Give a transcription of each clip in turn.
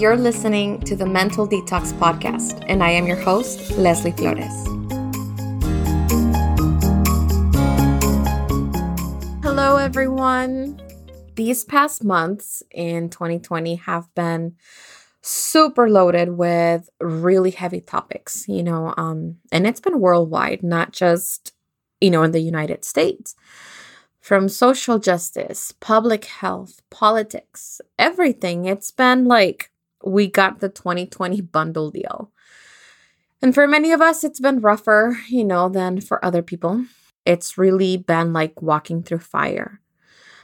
You're listening to the Mental Detox Podcast, and I am your host, Leslye Flores. Hello, everyone. These past months in 2020 have been super loaded with really heavy topics, you know, um, and it's been worldwide, not just, you know, in the United States. From social justice, public health, politics, everything. It's been like we got the 2020 bundle deal. And for many of us, it's been rougher, you know, than for other people. It's really been like walking through fire.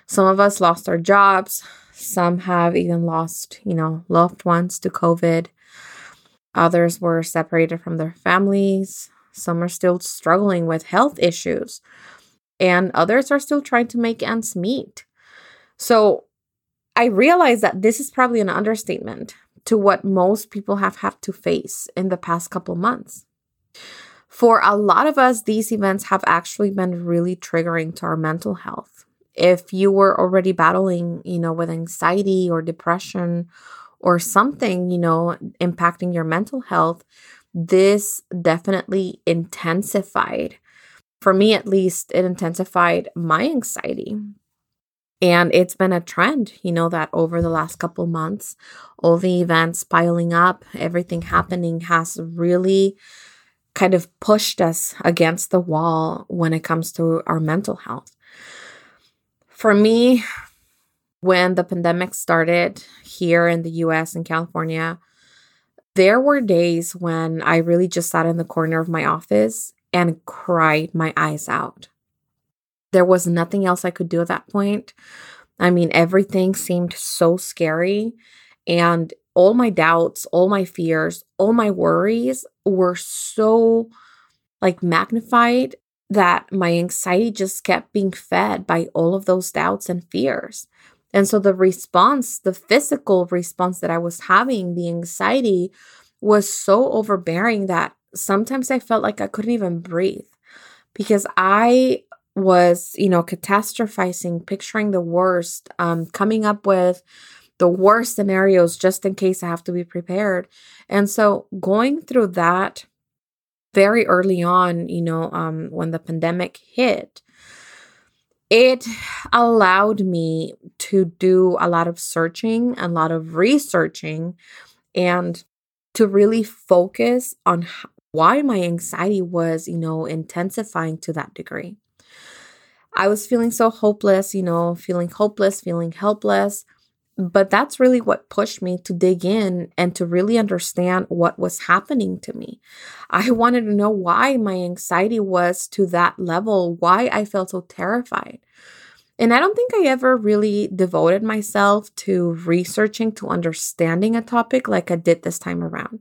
Some of us lost our jobs, some have even lost, you know, loved ones to COVID. Others were separated from their families. Some are still struggling with health issues. And others are still trying to make ends meet. So I realize that this is probably an understatement to what most people have had to face in the past couple months. For a lot of us, these events have actually been really triggering to our mental health if you were already battling, you know, with anxiety or depression or something, you know, impacting your mental health, this definitely intensified. For me, at least, it intensified my anxiety. And it's been a trend, you know, that over the last couple months, all the events piling up, everything happening has really kind of pushed us against the wall when it comes to our mental health. For me, when the pandemic started here in the US and California, there were days when I really just sat in the corner of my office and cried my eyes out. There was nothing else I could do at that point. I mean, everything seemed so scary. And all my doubts, all my fears, all my worries were so like magnified that my anxiety just kept being fed by all of those doubts and fears. And so the response, the physical response that I was having, the anxiety was so overbearing that sometimes I felt like I couldn't even breathe because I was, you know, catastrophizing, picturing the worst, um, coming up with the worst scenarios just in case I have to be prepared. And so going through that very early on, you know, um, when the pandemic hit, it allowed me to do a lot of searching, a lot of researching, and to really focus on why my anxiety was, you know, intensifying to that degree. I was feeling so hopeless, you know, feeling hopeless, feeling helpless. But that's really what pushed me to dig in and to really understand what was happening to me. I wanted to know why my anxiety was to that level, why I felt so terrified. And I don't think I ever really devoted myself to researching, to understanding a topic like I did this time around.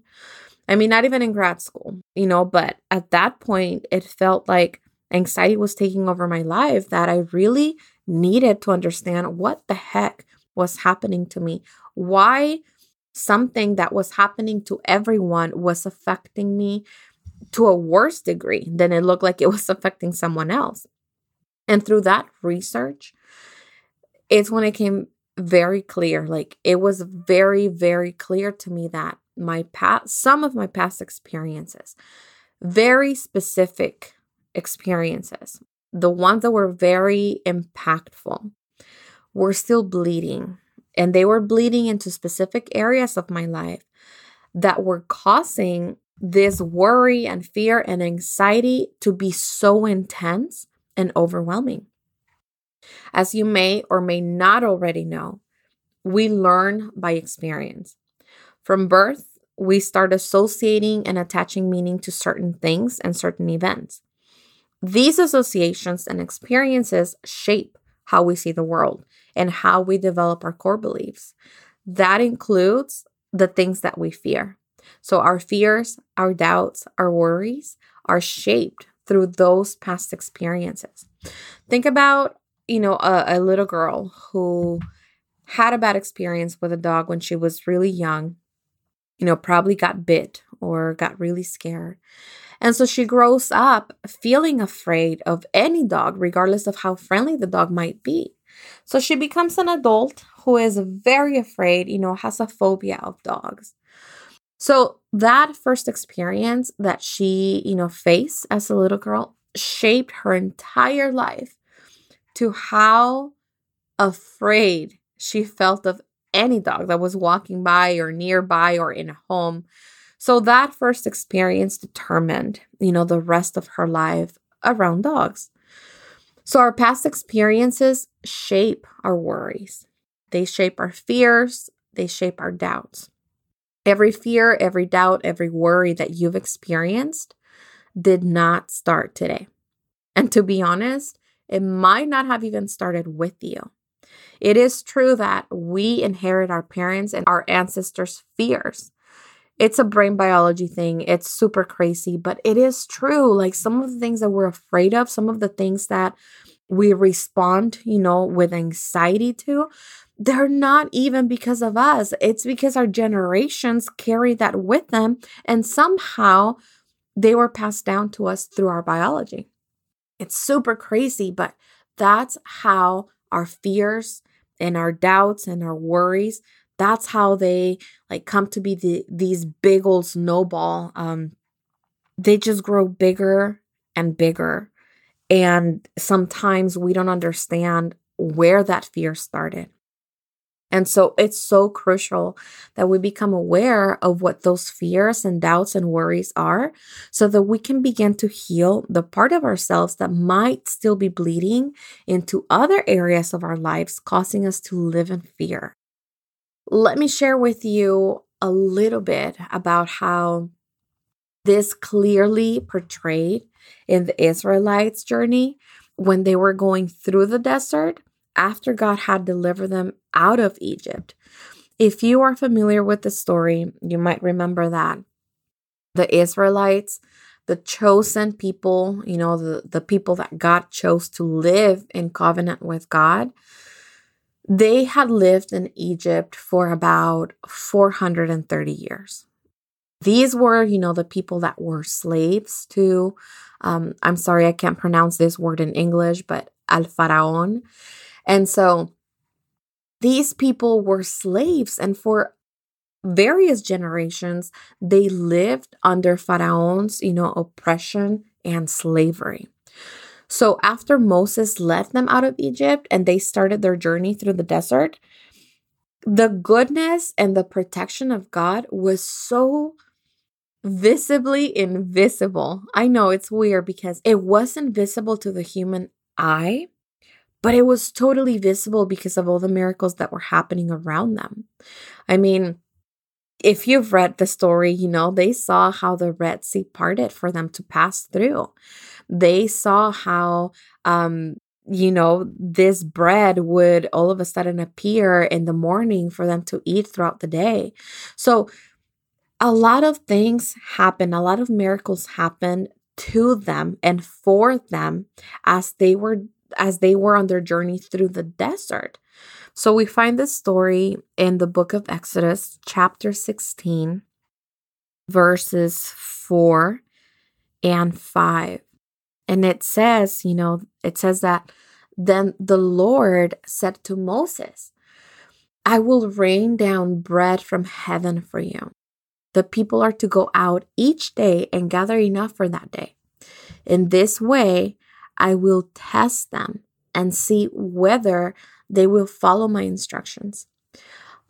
I mean, not even in grad school, you know, but at that point, it felt like anxiety was taking over my life that I really needed to understand what the heck was happening to me, why something that was happening to everyone was affecting me to a worse degree than it looked like it was affecting someone else. And through that research, it's when it came very clear. Like it was very, very clear to me that my past, some of my past experiences, very specific experiences, the ones that were very impactful, were still bleeding. And they were bleeding into specific areas of my life that were causing this worry and fear and anxiety to be so intense and overwhelming. As you may or may not already know, we learn by experience. From birth, we start associating and attaching meaning to certain things and certain events. These associations and experiences shape how we see the world and how we develop our core beliefs. That includes the things that we fear. So, our fears, our doubts, our worries are shaped through those past experiences. Think about, you know, a, a little girl who had a bad experience with a dog when she was really young, you know, probably got bit or got really scared. And so she grows up feeling afraid of any dog, regardless of how friendly the dog might be. So she becomes an adult who is very afraid, you know, has a phobia of dogs. So that first experience that she, you know, faced as a little girl shaped her entire life to how afraid she felt of any dog that was walking by or nearby or in a home. So that first experience determined, you know, the rest of her life around dogs. So our past experiences shape our worries. They shape our fears, they shape our doubts. Every fear, every doubt, every worry that you've experienced did not start today. And to be honest, it might not have even started with you. It is true that we inherit our parents and our ancestors' fears. It's a brain biology thing. It's super crazy, but it is true. Like some of the things that we're afraid of, some of the things that we respond, you know, with anxiety to, they're not even because of us. It's because our generations carry that with them and somehow they were passed down to us through our biology. It's super crazy, but that's how our fears and our doubts and our worries, that's how they like come to be the, these big old snowball. Um, they just grow bigger and bigger. And sometimes we don't understand where that fear started. And so it's so crucial that we become aware of what those fears and doubts and worries are so that we can begin to heal the part of ourselves that might still be bleeding into other areas of our lives, causing us to live in fear. Let me share with you a little bit about how this clearly portrayed in the Israelites' journey when they were going through the desert after God had delivered them out of Egypt. If you are familiar with the story, you might remember that the Israelites, the chosen people, you know, the, the people that God chose to live in covenant with God, they had lived in Egypt for about 430 years. These were, you know, the people that were slaves to, um, I'm sorry, I can't pronounce this word in English, but Al Faraon. And so these people were slaves, and for various generations, they lived under Pharaoh's, you know, oppression and slavery. So after Moses led them out of Egypt and they started their journey through the desert, the goodness and the protection of God was so visibly invisible. I know it's weird because it wasn't visible to the human eye, but it was totally visible because of all the miracles that were happening around them. I mean, if you've read the story, you know, they saw how the Red Sea parted for them to pass through. They saw how, um, you know, this bread would all of a sudden appear in the morning for them to eat throughout the day. So, a lot of things happen, a lot of miracles happen to them and for them as they were as they were on their journey through the desert. So we find this story in the book of Exodus, chapter 16, verses 4 and 5. And it says, you know, it says that then the Lord said to Moses, I will rain down bread from heaven for you. The people are to go out each day and gather enough for that day. In this way, I will test them and see whether they will follow my instructions.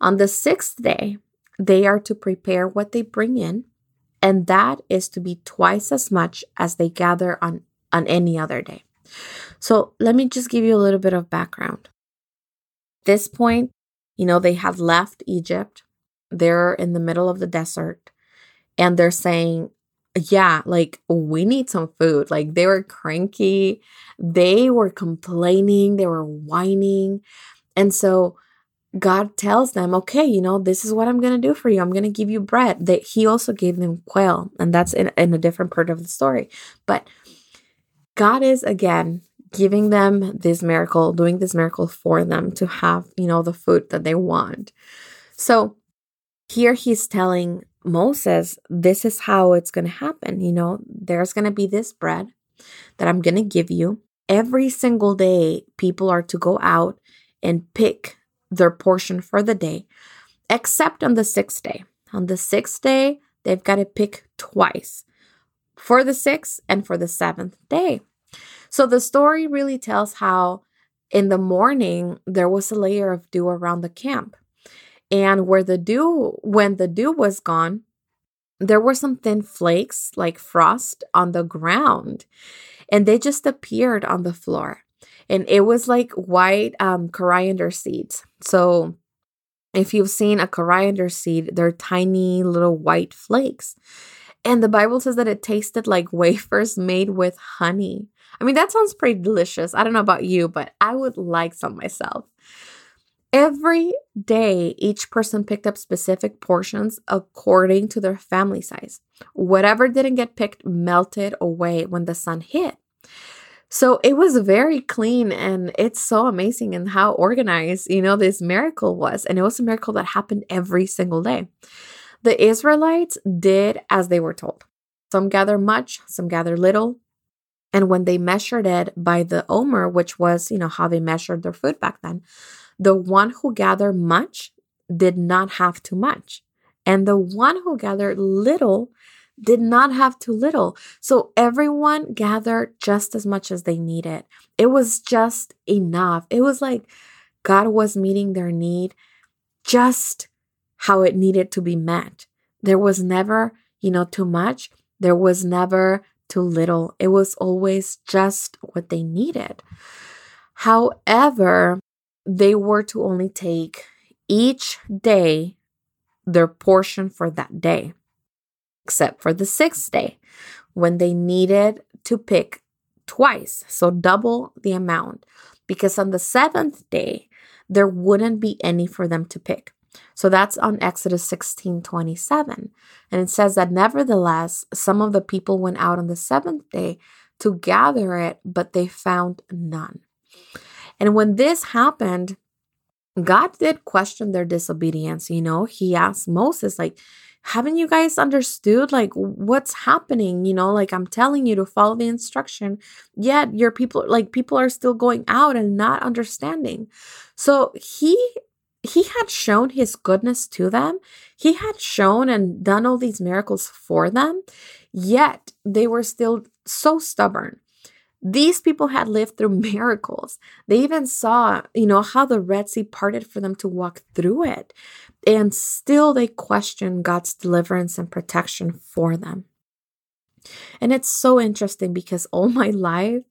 On the sixth day, they are to prepare what they bring in, and that is to be twice as much as they gather on, on any other day. So let me just give you a little bit of background. This point, you know, they have left Egypt. They're in the middle of the desert and they're saying, yeah, like we need some food. Like they were cranky, they were complaining, they were whining. And so God tells them, okay, you know, this is what I'm going to do for you. I'm going to give you bread. That he also gave them quail, and that's in, in a different part of the story. But God is again giving them this miracle, doing this miracle for them to have, you know, the food that they want. So here he's telling Moses, this is how it's going to happen. You know, there's going to be this bread that I'm going to give you. Every single day, people are to go out and pick their portion for the day, except on the sixth day. On the sixth day, they've got to pick twice for the sixth and for the seventh day. So the story really tells how in the morning there was a layer of dew around the camp. And where the dew, when the dew was gone, there were some thin flakes like frost on the ground and they just appeared on the floor and it was like white um, coriander seeds so if you've seen a coriander seed they're tiny little white flakes and the bible says that it tasted like wafers made with honey i mean that sounds pretty delicious i don't know about you but i would like some myself Every day, each person picked up specific portions according to their family size. Whatever didn't get picked melted away when the sun hit. So it was very clean and it's so amazing and how organized, you know, this miracle was. And it was a miracle that happened every single day. The Israelites did as they were told. Some gather much, some gather little. And when they measured it by the omer, which was, you know, how they measured their food back then, the one who gathered much did not have too much, and the one who gathered little did not have too little. So everyone gathered just as much as they needed. It was just enough. It was like God was meeting their need just how it needed to be met. There was never, you know, too much. There was never too little. It was always just what they needed. However, they were to only take each day their portion for that day, except for the sixth day when they needed to pick twice, so double the amount, because on the seventh day, there wouldn't be any for them to pick. So that's on Exodus 16 27. And it says that nevertheless, some of the people went out on the seventh day to gather it, but they found none. And when this happened, God did question their disobedience. You know, He asked Moses, like, haven't you guys understood like what's happening you know like i'm telling you to follow the instruction yet your people like people are still going out and not understanding so he he had shown his goodness to them he had shown and done all these miracles for them yet they were still so stubborn these people had lived through miracles. They even saw, you know, how the Red Sea parted for them to walk through it. And still they questioned God's deliverance and protection for them. And it's so interesting because all my life,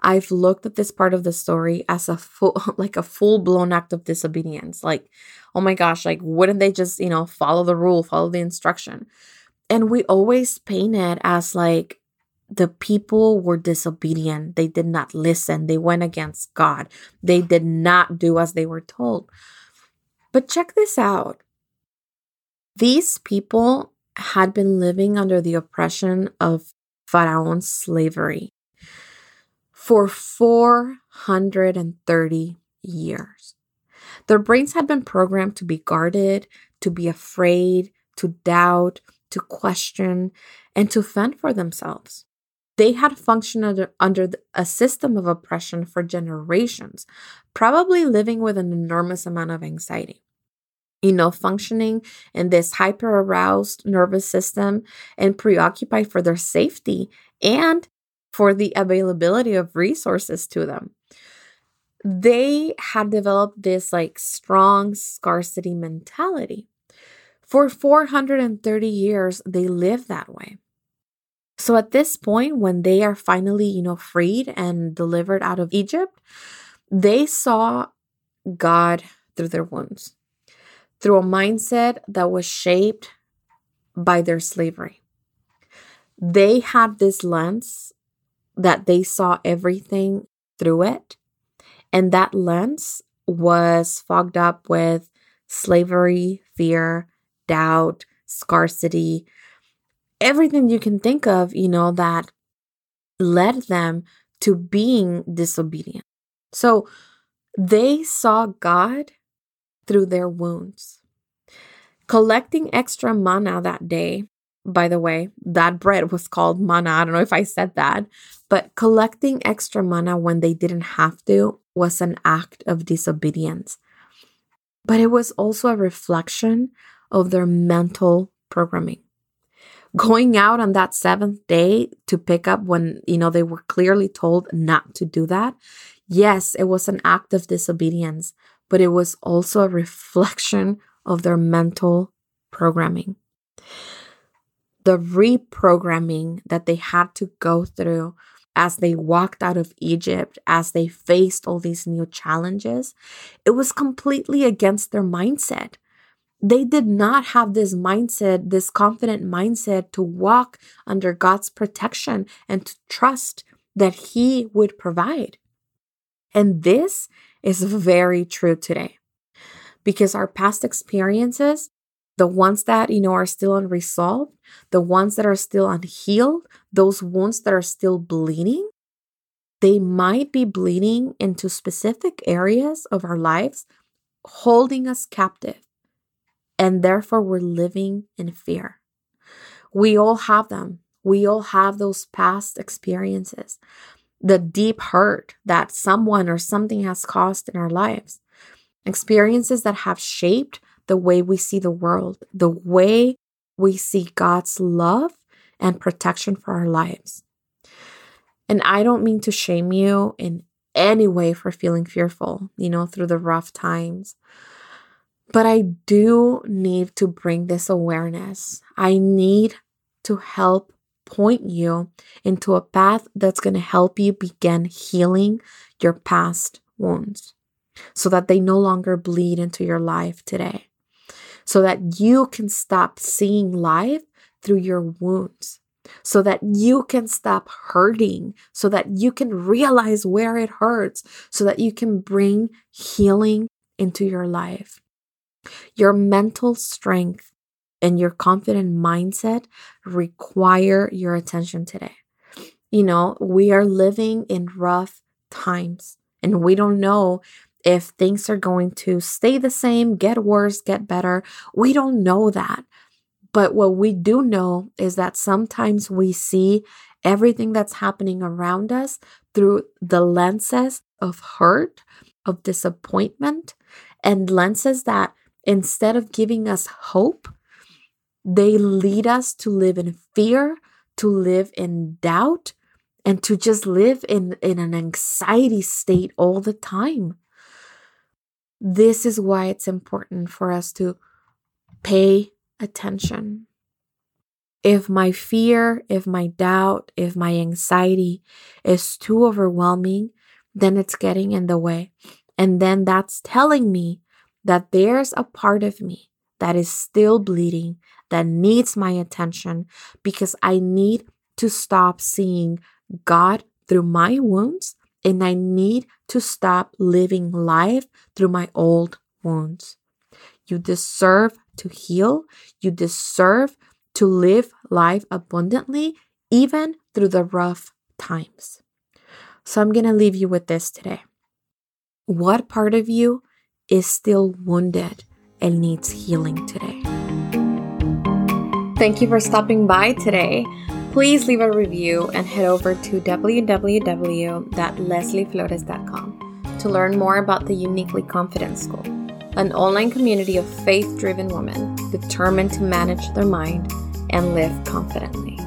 I've looked at this part of the story as a full, like a full blown act of disobedience. Like, oh my gosh, like, wouldn't they just, you know, follow the rule, follow the instruction? And we always paint it as like, the people were disobedient. They did not listen. They went against God. They did not do as they were told. But check this out these people had been living under the oppression of Pharaoh's slavery for 430 years. Their brains had been programmed to be guarded, to be afraid, to doubt, to question, and to fend for themselves. They had functioned under, a system of oppression for generations, probably living with an enormous amount of anxiety. You know, functioning in this hyper aroused nervous system and preoccupied for their safety and for the availability of resources to them. They had developed this like strong scarcity mentality. For 430 years, they lived that way. So at this point, when they are finally, you know, freed and delivered out of Egypt, they saw God through their wounds, through a mindset that was shaped by their slavery. They had this lens that they saw everything through it. And that lens was fogged up with slavery, fear, doubt, scarcity, everything you can think of, you know, that led them to being disobedient. So they saw God through their wounds. Collecting extra manna that day, by the way, that bread was called manna. I don't know if I said that, But collecting extra manna when they didn't have to was an act of disobedience. But it was also a reflection of their mental programming. Going out on that seventh day to pick up when, you know, they were clearly told not to do that. Yes, it was an act of disobedience, but it was also a reflection of their mental programming. The reprogramming that they had to go through as they walked out of Egypt, as they faced all these new challenges, it was completely against their mindset. They did not have this mindset, this confident mindset to walk under God's protection and to trust that He would provide. And this is very true today because our past experiences, the ones that, you know, are still unresolved, the ones that are still unhealed, those wounds that are still bleeding, they might be bleeding into specific areas of our lives, holding us captive. And therefore, we're living in fear. We all have them. We all have those past experiences the deep hurt that someone or something has caused in our lives, experiences that have shaped the way we see the world, the way we see God's love and protection for our lives. And I don't mean to shame you in any way for feeling fearful, you know, through the rough times. But I do need to bring this awareness. I need to help point you into a path that's going to help you begin healing your past wounds so that they no longer bleed into your life today, so that you can stop seeing life through your wounds, so that you can stop hurting, so that you can realize where it hurts, so that you can bring healing into your life. Your mental strength and your confident mindset require your attention today. You know, we are living in rough times and we don't know if things are going to stay the same, get worse, get better. We don't know that. But what we do know is that sometimes we see everything that's happening around us through the lenses of hurt, of disappointment, and lenses that instead of giving us hope, they lead us to live in fear, to live in doubt, and to just live in, in an anxiety state all the time. This is why it's important for us to pay attention. If my fear, if my doubt, if my anxiety is too overwhelming, then it's getting in the way. And then that's telling me that there's a part of me that is still bleeding, that needs my attention because I need to stop seeing God through my wounds and I need to stop living life through my old wounds. You deserve to heal. You deserve to live life abundantly, even through the rough times. So I'm going to leave you with this today. What part of you is still wounded and needs healing today? Thank you for stopping by today. Please leave a review and head over to www.leslyeflores.com to learn more about the Uniquely Confident School, an online community of faith driven women determined to manage their mind and live confidently.